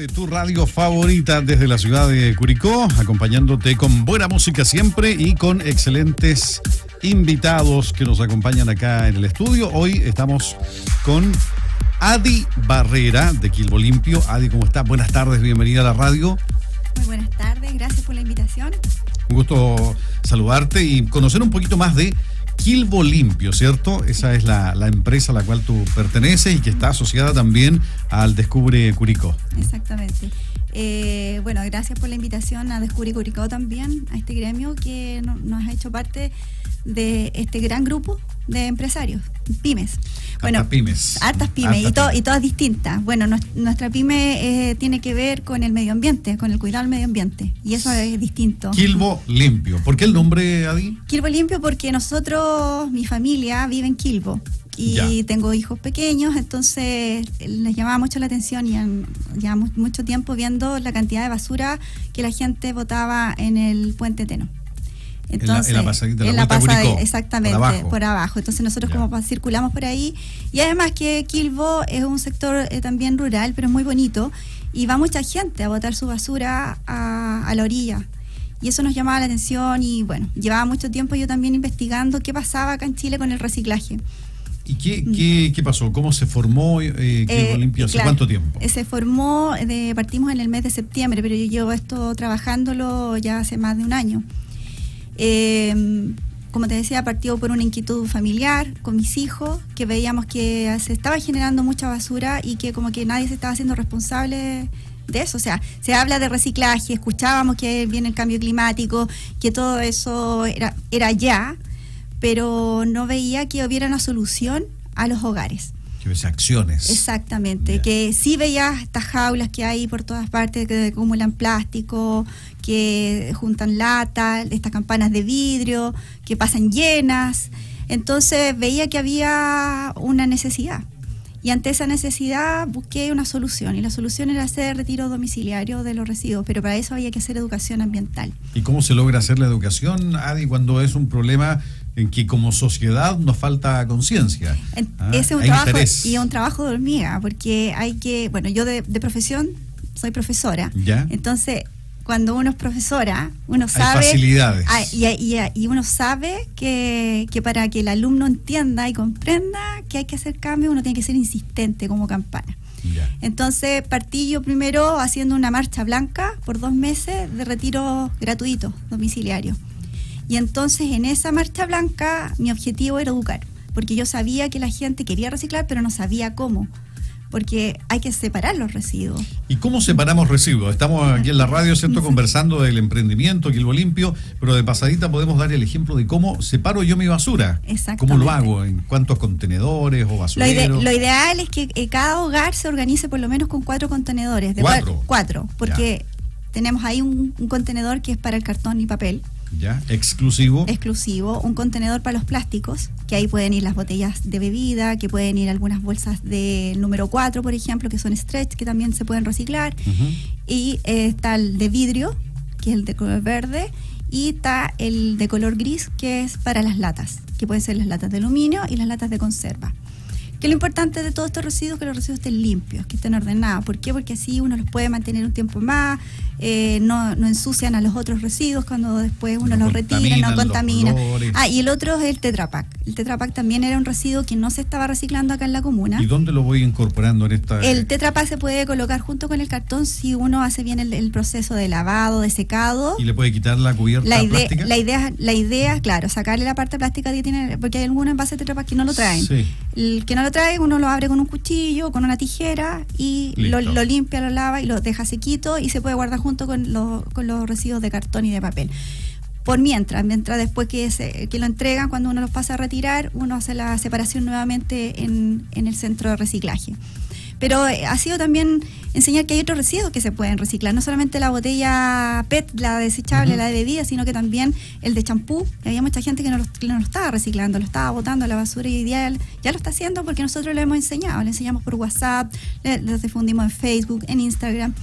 de tu radio favorita desde la ciudad de Curicó, acompañándote con buena música siempre y con excelentes invitados que nos acompañan acá en el estudio. Hoy estamos con Adi Barrera de Quilbo Limpio. Adi, ¿cómo estás? Buenas tardes, bienvenida a la radio. Muy buenas tardes, gracias por la invitación. Un gusto saludarte y conocer un poquito más de Quilbo Limpio, ¿cierto? Esa es la, empresa a la cual tú perteneces y que está asociada también al Descubre Curicó. Exactamente. Eh, bueno, gracias por la invitación a Descubre Curicó también, a este gremio que nos ha hecho parte de este gran grupo de empresarios, pymes. Bueno, pymes. Hartas pymes, y, todas distintas. Bueno, nuestra pyme eh, tiene que ver con el medio ambiente, con el cuidado del medio ambiente, y eso es distinto. Quilbo Limpio. ¿Por qué el nombre, Adi? Quilbo Limpio porque nosotros, mi familia, vive en Quilbo. Y tengo hijos pequeños, entonces les llamaba mucho la atención y llevamos mucho tiempo viendo la cantidad de basura que la gente botaba en el puente Teno. Entonces, en la, pasadita, en la exactamente, por abajo. Entonces nosotros como circulamos por ahí. Y además que Quilbo es un sector eh, también rural, pero es muy bonito. Y va mucha gente a botar su basura a, la orilla. Y eso nos llamaba la atención y bueno, llevaba mucho tiempo yo también investigando qué pasaba acá en Chile con el reciclaje. ¿Y qué, qué, pasó? ¿Cómo se formó eh, eh, Limpio? ¿Hace cuánto tiempo? Eh, se formó, de, partimos en el mes de septiembre, pero yo llevo esto trabajándolo ya hace más de un año. Eh, como te decía, partido por una inquietud familiar con mis hijos, que veíamos que se estaba generando mucha basura y que como que nadie se estaba haciendo responsable de eso. O sea, se habla de reciclaje, escuchábamos que viene el cambio climático, que todo eso era, era ya, pero no veía que hubiera una solución a los hogares que acciones. Exactamente, que sí veías estas jaulas que hay por todas partes que acumulan plástico, que juntan lata, estas campanas de vidrio, que pasan llenas. Entonces veía que había una necesidad. Y ante esa necesidad busqué una solución. Y la solución era hacer retiro domiciliario de los residuos, pero para eso había que hacer educación ambiental. ¿Y cómo se logra hacer la educación, Adi, cuando es un problema en que como sociedad nos falta conciencia. ¿Ah? Ese es un trabajo y un trabajo de hormiga, porque hay que, bueno, yo de, profesión soy profesora. ¿Ya? Entonces, cuando uno es profesora, uno sabe. facilidades. Ah, y, uno sabe que, que, para que el alumno entienda y comprenda que hay que hacer cambio, uno tiene que ser insistente como campana. Entonces partí yo primero haciendo una marcha blanca por dos meses de retiro gratuito, domiciliario. Y entonces en esa marcha blanca mi objetivo era educar, porque yo sabía que la gente quería reciclar, pero no sabía cómo porque hay que separar los residuos. ¿Y cómo separamos residuos? Estamos aquí en la radio, ¿cierto?, conversando del emprendimiento, Quilbo Limpio, pero de pasadita podemos dar el ejemplo de cómo separo yo mi basura. ¿Cómo lo hago? ¿En cuántos contenedores o basureros? Lo, ideal es que eh, cada hogar se organice por lo menos con cuatro contenedores. De ¿Cuatro? Cuatro, porque tenemos ahí un contenedor que es para el cartón y papel ¿Ya? Exclusivo. Exclusivo. Un contenedor para los plásticos, que ahí pueden ir las botellas de bebida, que pueden ir algunas bolsas del número 4, por ejemplo, que son stretch, que también se pueden reciclar. Y eh, está el de vidrio, que es el de color verde. Y está el de color gris, que es para las latas, que pueden ser las latas de aluminio y las latas de conserva. Que lo importante de todos estos residuos es que los residuos estén limpios, que estén ordenados. ¿Por qué? Porque así uno los puede mantener un tiempo más, eh, no, no, ensucian a los otros residuos cuando después uno los retira, no contamina. Ah, y el otro es el Tetra El Tetra también era un residuo que no se estaba reciclando acá en la comuna. ¿Y dónde lo voy incorporando en esta? El Tetra se puede colocar junto con el cartón si uno hace bien el, proceso de lavado, de secado. ¿Y le puede quitar la cubierta la idea, plástica? La idea, la idea, claro, sacarle la parte plástica que tiene, porque hay algunos envases de Tetra que no lo traen. El que no lo trae, uno lo abre con un cuchillo, con una tijera y lo, lo, limpia, lo lava y lo deja sequito y se puede guardar junto con, con los residuos de cartón y de papel. Por mientras, mientras después que, se, que lo entregan, cuando uno los pasa a retirar, uno hace la separación nuevamente en, en el centro de reciclaje. Pero eh, ha sido también enseñar que hay otros residuos que se pueden reciclar, no solamente la botella PET, la desechable, la de bebida, sino que también el de champú. Había mucha gente que no lo, no lo, estaba reciclando, lo estaba botando a la basura y ideal ya lo está haciendo porque nosotros le hemos enseñado, le enseñamos por WhatsApp, lo difundimos en Facebook, en Instagram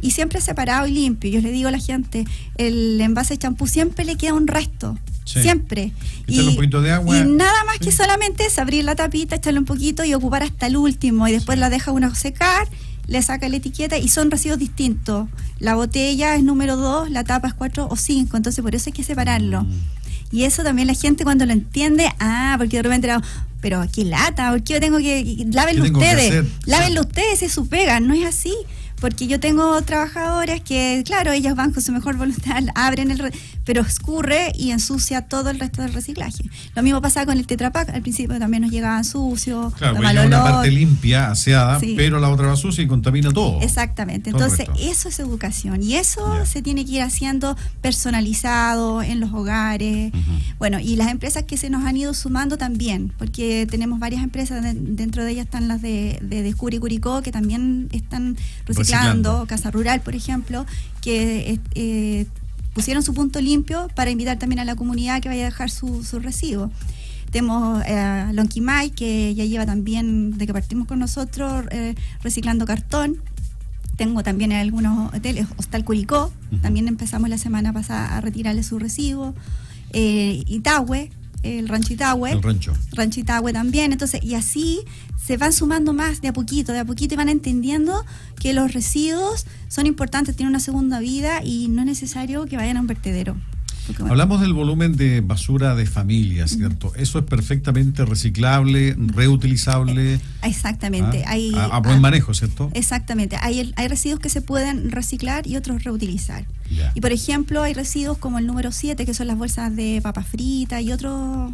y siempre separado y limpio. Yo le digo a la gente, el envase de champú siempre le queda un resto. Siempre. Y, un poquito de agua. y nada más que solamente es abrir la tapita, echarle un poquito y ocupar hasta el último. Y después la deja uno secar le saca la etiqueta y son residuos distintos. La botella es número 2, la tapa es 4 o 5, entonces por eso hay que separarlo. Mm. Y eso también la gente cuando lo entiende, ah, porque de repente era, pero qué lata, ¿por qué yo tengo que, lávenlo ustedes, lávenlo ustedes, es su pega, no es así porque yo tengo trabajadoras que, claro, ellas van con su mejor voluntad, abren el, pero escurre y ensucia todo el resto del reciclaje. Lo mismo pasa con el Tetrapac, al principio también nos llegaban sucios, claro, pues una parte limpia, aseada, pero la otra va sucia y contamina todo. Exactamente, entonces eso es educación y eso se tiene que ir haciendo personalizado en los hogares. Bueno, y las empresas que se nos han ido sumando también, porque tenemos varias empresas, dentro de ellas están las de, de Descubre y Curicó, que también están reciclando Casa Rural, por ejemplo, que eh, eh, pusieron su punto limpio para invitar también a la comunidad que vaya a dejar su, su residuo. Tenemos eh, a Lonquimay, que ya lleva también, de que partimos con nosotros, reciclando cartón. Tengo también algunos hoteles, Hostal Curicó, también empezamos la semana pasada a retirarle su residuo. Itahue, el Rancho Itahue. El rancho. Rancho Itahue también. Entonces, y así se van sumando más de a poquito, de a poquito y van entendiendo que los residuos son importantes, tienen una segunda vida y no es necesario que vayan a un vertedero. Hablamos del volumen de basura de familia, ¿cierto? Eso es perfectamente reciclable, reutilizable. Exactamente. ¿Ah? Hay, a, buen manejo, ¿cierto? Exactamente. Hay, hay residuos que se pueden reciclar y otros reutilizar. Y por ejemplo, hay residuos como el número 7, que son las bolsas de papas fritas y otros,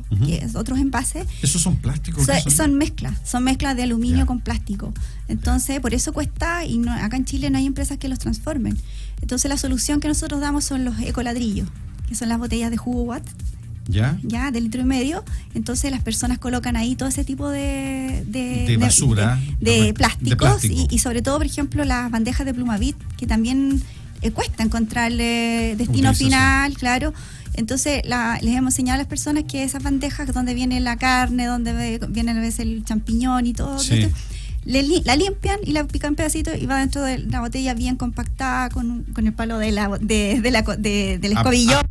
otros envases. ¿Esos son plásticos? son? mezclas, son mezclas de aluminio con plástico. Entonces, por eso cuesta, y no, acá en Chile no hay empresas que los transformen. Entonces, la solución que nosotros damos son los ecoladrillos que son las botellas de jugo watt. ¿Ya? Ya, de litro y medio. Entonces las personas colocan ahí todo ese tipo de... De, basura. De, plásticos y, sobre todo, por ejemplo, las bandejas de plumavit, que también eh, cuesta encontrarle destino final, claro. Entonces les hemos enseñado a las personas que esas bandejas donde viene la carne, donde viene a veces el champiñón y todo, la limpian y la pican pedacitos y va dentro de la botella bien compactada con, con el palo de la, de, la, del ah, escobillón.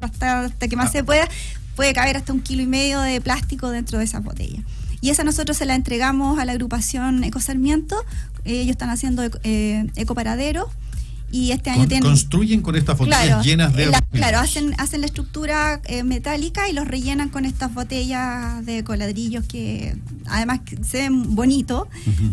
Ah, hasta, que más ah. se pueda, puede caber hasta un kilo y medio de plástico dentro de esas botellas. Y esa nosotros se la entregamos a la agrupación Eco Sarmiento. Ellos están haciendo eh, ecoparadero y este año tienen construyen con estas botellas llenas de claro hacen hacen la estructura eh, metálica y los rellenan con estas botellas de coladrillos que además se ven bonitos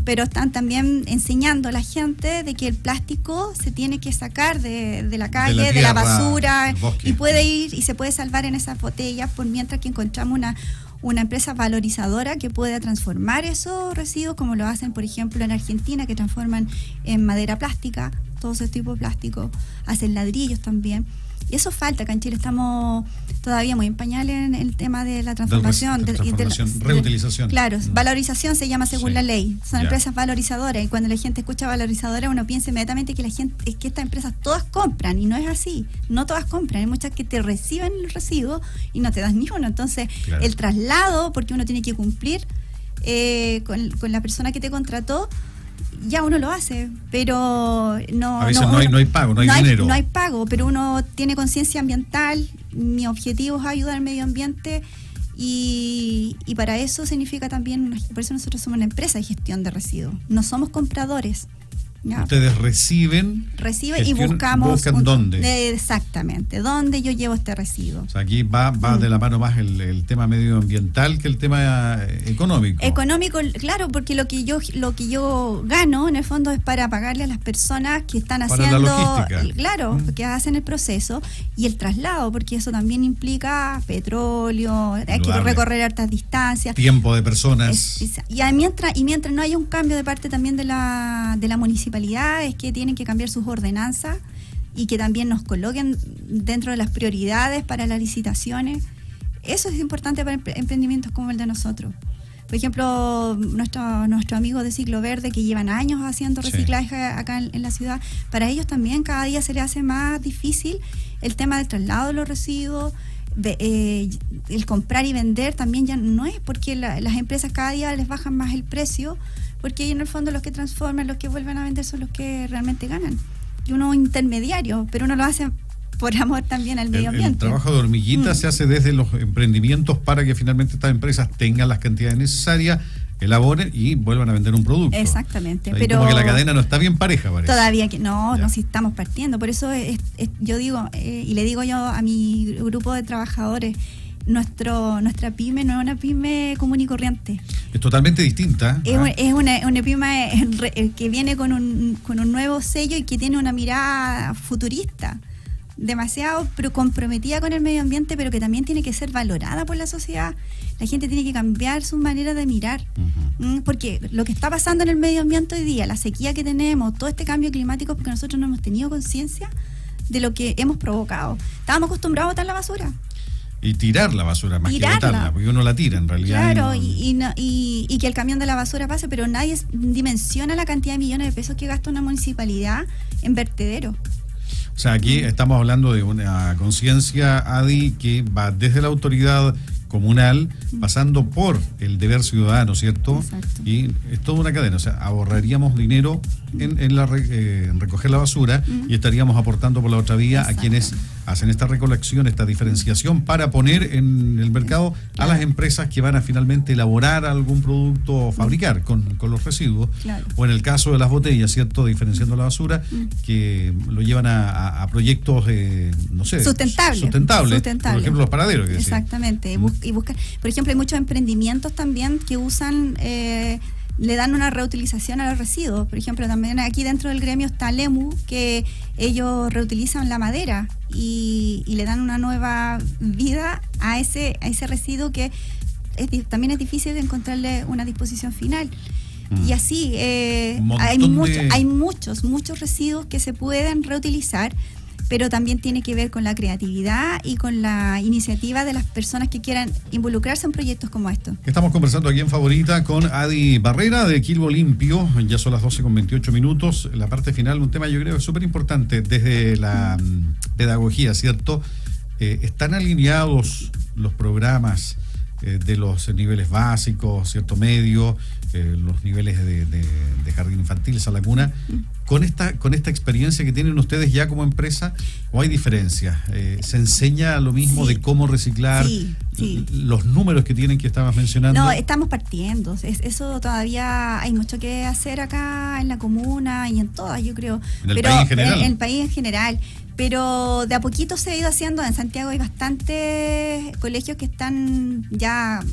pero están también enseñando a la gente de que el plástico se tiene que sacar de, la calle de la, basura y puede ir y se puede salvar en esas botellas por mientras que encontramos una una empresa valorizadora que pueda transformar esos residuos, como lo hacen, por ejemplo, en Argentina, que transforman en madera plástica, todo ese tipo de plástico, hacen ladrillos también. Y eso falta, acá en Chile estamos todavía muy en pañales en el tema de la transformación. De, reutilización. Claro, mm. valorización se llama según la ley. Son empresas valorizadoras y cuando la gente escucha valorizadora uno piensa inmediatamente que la gente es que estas empresas todas compran y no es así. No todas compran, hay muchas que te reciben el residuo y no te das ni uno. Entonces, el traslado, porque uno tiene que cumplir eh, con, con la persona que te contrató, ya uno lo hace, pero no. A veces no, hay, no hay pago, no hay dinero. no hay pago, pero uno tiene conciencia ambiental. Mi objetivo es ayudar al medio ambiente y, y para eso significa también, por eso nosotros somos una empresa de gestión de residuos. No somos compradores. Ustedes reciben. Reciben y buscamos. ¿Buscan dónde? exactamente, dónde yo llevo este residuo. O sea, aquí va, va de la mano más el, tema medioambiental que el tema eh, económico. Económico, claro, porque lo que yo lo que yo gano en el fondo es para pagarle a las personas que están haciendo. La claro, mm. que hacen el proceso y el traslado, porque eso también implica petróleo, hay que recorrer hartas distancias. Tiempo de personas. y, mientras, y mientras no haya un cambio de parte también de la, de la municipalidad es que tienen que cambiar sus ordenanzas y que también nos coloquen dentro de las prioridades para las licitaciones. Eso es importante para emprendimientos como el de nosotros. Por ejemplo, nuestro, nuestro amigo de Ciclo Verde que llevan años haciendo reciclaje acá en, la ciudad, para ellos también cada día se les hace más difícil el tema del traslado de los residuos, eh, el comprar y vender también ya no es porque las empresas cada día les bajan más el precio porque en el fondo los que transforman, los que vuelven a vender son los que realmente ganan. Y uno intermediario, pero uno lo hace por amor también al medio ambiente. El, trabajo de hormiguita mm. se hace desde los emprendimientos para que finalmente estas empresas tengan las cantidades necesarias elaboren y vuelvan a vender un producto. Exactamente. pero como que la cadena no está bien pareja, parece. Todavía que no, no, si estamos partiendo. Por eso yo digo, eh, y le digo yo a mi grupo de trabajadores, nuestro nuestra pyme no es una pyme común y corriente. Es totalmente distinta. Es, ¿ah? es una, una, pyme que viene con un, con un nuevo sello y que tiene una mirada futurista demasiado comprometida con el medio ambiente, pero que también tiene que ser valorada por la sociedad. La gente tiene que cambiar su manera de mirar. Porque lo que está pasando en el medio ambiente hoy día, la sequía que tenemos, todo este cambio climático, porque nosotros no hemos tenido conciencia de lo que hemos provocado. Estábamos acostumbrados a botar la basura. Y tirar la basura, más que botarla, porque uno la tira en realidad. Claro, y, y, que el camión de la basura pase, pero nadie dimensiona la cantidad de millones de pesos que gasta una municipalidad en vertedero. O sea, aquí estamos hablando de una conciencia, Adi, que va desde la autoridad comunal, pasando por el deber ciudadano, ¿cierto? Exacto. Y es toda una cadena, o sea, ahorraríamos dinero en, la, eh, recoger la basura y estaríamos aportando por la otra vía a quienes hacen esta recolección, esta diferenciación para poner en el mercado a las empresas que van a finalmente elaborar algún producto o fabricar con, los residuos. O en el caso de las botellas, ¿cierto? Diferenciando la basura, que lo llevan a, proyectos, eh, no sé, sustentables. Sustentables. Por ejemplo, los paraderos. Exactamente. Y busca, por ejemplo, hay muchos emprendimientos también que usan... Eh, le dan una reutilización a los residuos. Por ejemplo, también aquí dentro del gremio está Lemu, que ellos reutilizan la madera y, le dan una nueva vida a ese, a ese residuo que también es difícil de encontrarle una disposición final. Y mm. así, eh, hay, hay muchos, muchos residuos que se pueden reutilizar pero también tiene que ver con la creatividad y con la iniciativa de las personas que quieran involucrarse en proyectos como estos. Estamos conversando aquí en Favorita con Adi Barrera de Quilbo Limpio, ya son las 12 con 28 minutos, la parte final, un tema yo creo súper importante desde la mm, pedagogía, ¿cierto? Eh, ¿Están alineados los programas? Eh, de los niveles básicos, cierto medio, eh, los niveles de, jardín infantil, esa laguna, con esta, con esta experiencia que tienen ustedes ya como empresa, ¿o hay diferencias? Eh, ¿Se enseña lo mismo de cómo reciclar los números que tienen que estabas mencionando? No, estamos partiendo. eso todavía hay mucho que hacer acá en la comuna y en todas, yo creo. En el país en general. En el país en general pero de a poquito se ha ido haciendo. En Santiago hay bastantes colegios que están ya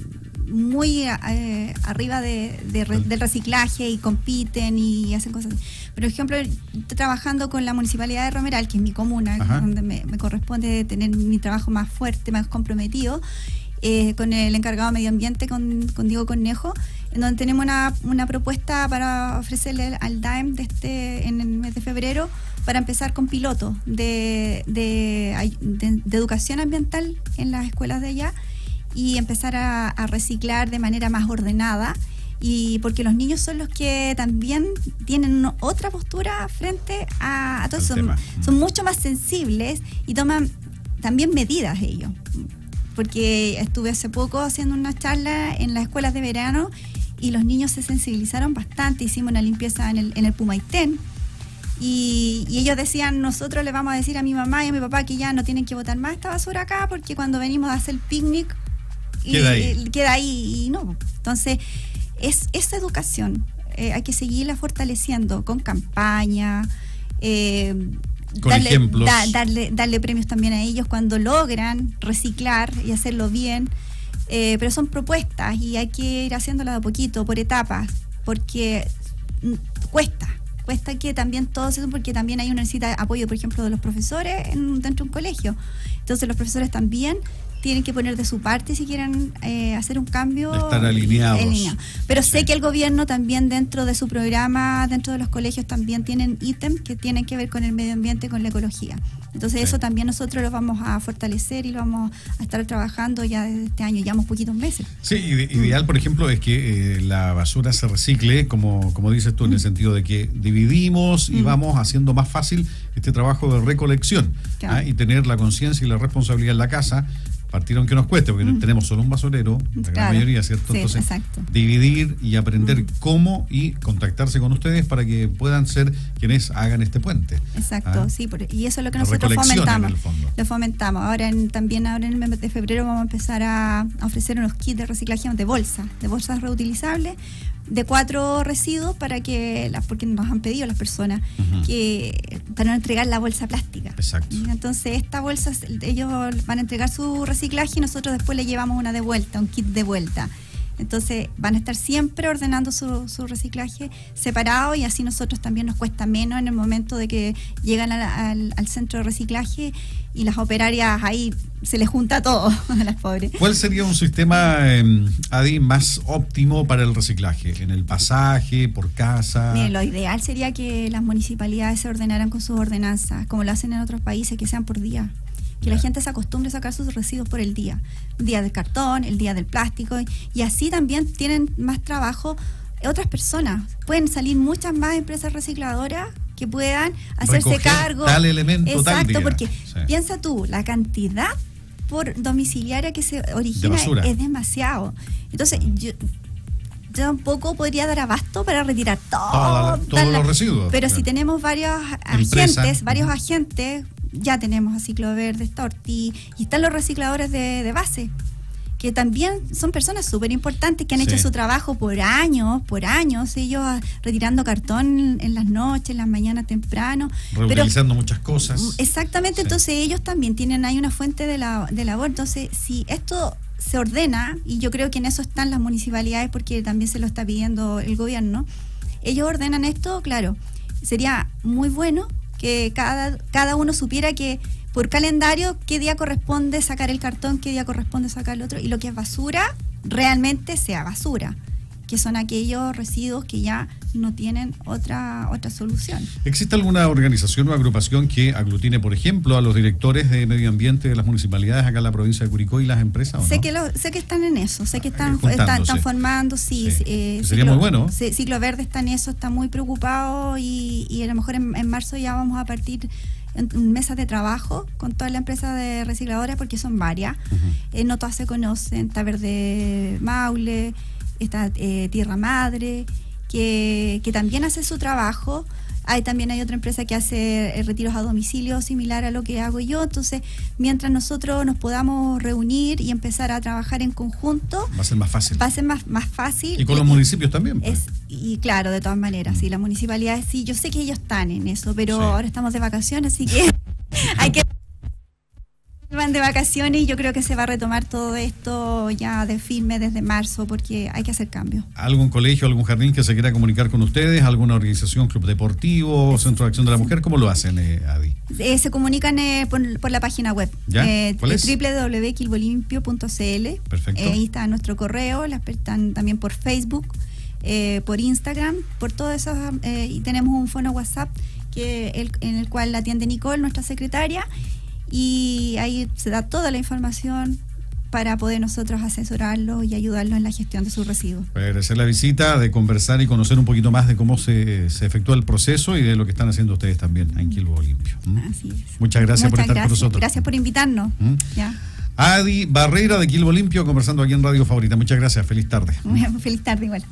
muy eh, arriba de, del reciclaje y compiten y hacen cosas. Por ejemplo, trabajando con la Municipalidad de Romeral, que es mi comuna, donde me, corresponde tener mi trabajo más fuerte, más comprometido, eh, con el encargado de medio ambiente, con, con Diego Cornejo, en donde tenemos una, una propuesta para ofrecerle al DAEM de este, en el mes de febrero para empezar con pilotos de, de, educación ambiental en las escuelas de allá y empezar a, reciclar de manera más ordenada. Y porque los niños son los que también tienen otra postura frente a, todos todo son, son, mucho más sensibles y toman también medidas ellos. Porque estuve hace poco haciendo una charla en las escuelas de verano y los niños se sensibilizaron bastante. Hicimos una limpieza en el, en el Pumaitén. Y, ellos decían, nosotros le vamos a decir a mi mamá y a mi papá que ya no tienen que botar más esta basura acá porque cuando venimos a hacer el queda ahí. queda ahí y no. Entonces, es esa educación. Eh, hay que seguirla fortaleciendo con campaña. Eh, con darle, ejemplos. darle, darle premios también a ellos cuando logran reciclar y hacerlo bien. Eh, pero son propuestas y hay que ir haciéndolas de a poquito, por etapas, porque mm, cuesta cuesta que también todo eso, porque también hay una necesita apoyo, por ejemplo, de los profesores en, dentro de un colegio. Entonces los profesores también tienen que poner de su parte si quieren eh, hacer un cambio. Estar alineados. Pero sé que el gobierno también dentro de su programa, dentro de los colegios, también tienen ítems que tienen que ver con el medio ambiente, con la ecología. Entonces eso también nosotros lo vamos a fortalecer y lo vamos a estar trabajando ya desde este año, llevamos poquitos meses. Sí, ideal, por ejemplo, es que eh, la basura se recicle, como, como dices tú, en el sentido de que dividimos y mm. vamos haciendo más fácil este trabajo de recolección ¿ah? y tener la conciencia y la responsabilidad en la casa partir aunque nos cueste, porque tenemos solo un basurero, la gran mayoría, ¿cierto? Entonces, dividir y aprender cómo y contactarse con ustedes para que puedan ser quienes hagan este puente. Exacto, ¿Ah? sí, y eso es lo que nosotros fomentamos. Lo fomentamos. Ahora también ahora en el mes de febrero vamos a empezar a, ofrecer unos kits de reciclaje de bolsa, de bolsas reutilizables de cuatro residuos para que las porque nos han pedido las personas que para no entregar la bolsa plástica. Exacto. Entonces esta bolsa ellos van a entregar su reciclaje y nosotros después le llevamos una de vuelta, un kit de vuelta. Entonces van a estar siempre ordenando su, reciclaje separado y así nosotros también nos cuesta menos en el momento de que llegan al, centro de reciclaje y las operarias ahí se les junta todo a las pobres. ¿Cuál sería un sistema, eh, Adi, más óptimo para el reciclaje? ¿En el pasaje, por casa? lo ideal sería que las municipalidades se ordenaran con sus ordenanzas, como lo hacen en otros países, que sean por día que la gente se acostumbre a sacar sus residuos por el día. El día del cartón, el día del plástico, y así también tienen más trabajo otras personas. Pueden salir muchas más empresas recicladoras que puedan hacerse cargo. Tal elemento, Exacto, porque piensa tú, la cantidad por domiciliaria que se origina es demasiado. Entonces, yo, yo tampoco podría dar abasto para retirar todo, todos los residuos. Pero si tenemos varios agentes, varios agentes, ya tenemos a Ciclo Verde, está y están los recicladores de, base que también son personas súper importantes que han hecho su trabajo por años, por años, ellos retirando cartón en las noches, en las mañanas temprano. Reutilizando muchas cosas. Exactamente, entonces ellos también tienen ahí una fuente de, la, de labor. Entonces, si esto se ordena, y yo creo que en eso están las municipalidades porque también se lo está pidiendo el gobierno, ellos ordenan esto, claro, sería muy bueno que cada, cada uno supiera que por calendario qué día corresponde sacar el cartón, qué día corresponde sacar el otro, y lo que es basura realmente sea basura que son aquellos residuos que ya no tienen otra otra solución. ¿Existe alguna organización o agrupación que aglutine, por ejemplo, a los directores de medio ambiente de las municipalidades acá en la provincia de Curicó y las empresas? sé que sé que están en eso, sé que están, están, formando, sí. Eh, Sería muy bueno. Ciclo Verde está en eso, está muy preocupado y, y a lo mejor en, marzo ya vamos a partir en mesas de trabajo con toda la empresa de recicladoras porque son varias. Eh, no todas se conocen, está Verde Maule, esta eh, Tierra Madre, que, también hace su trabajo. Hay, también hay otra empresa que hace eh, retiros a domicilio similar a lo que hago yo. Entonces, mientras nosotros nos podamos reunir y empezar a trabajar en conjunto, va a ser más fácil. Va a ser más, más fácil. Y con los municipios también. Pues. y claro, de todas maneras, sí, las municipalidades sí, yo sé que ellos están en eso, pero ahora estamos de vacaciones, así que hay que van de vacaciones y yo creo que se va a retomar todo esto ya de firme desde marzo porque hay que hacer cambios. ¿Algún colegio, algún jardín que se quiera comunicar con ustedes? ¿Alguna organización, club deportivo, centro de acción de la mujer? ¿Cómo lo hacen, eh, Adi? Eh, se comunican eh, por, la página web. ¿Ya? ¿Cuál es? www.quilbolimpio.cl Perfecto. ahí está nuestro correo, las están también por Facebook, por Instagram, por todo eso. y tenemos un fono WhatsApp que el, en el cual la atiende Nicole, nuestra secretaria y ahí se da toda la información para poder nosotros asesorarlo y ayudarlo en la gestión de sus residuos. Agradecer la visita, de conversar y conocer un poquito más de cómo se, se efectúa el proceso y de lo que están haciendo ustedes también en Quilbo Limpio. ¿Mm? Así es. Muchas gracias por estar con nosotros. Gracias por invitarnos. ¿Mm? Adi Barrera de Quilbo Limpio conversando aquí en Radio Favorita. Muchas gracias. Feliz tarde. Feliz tarde igual.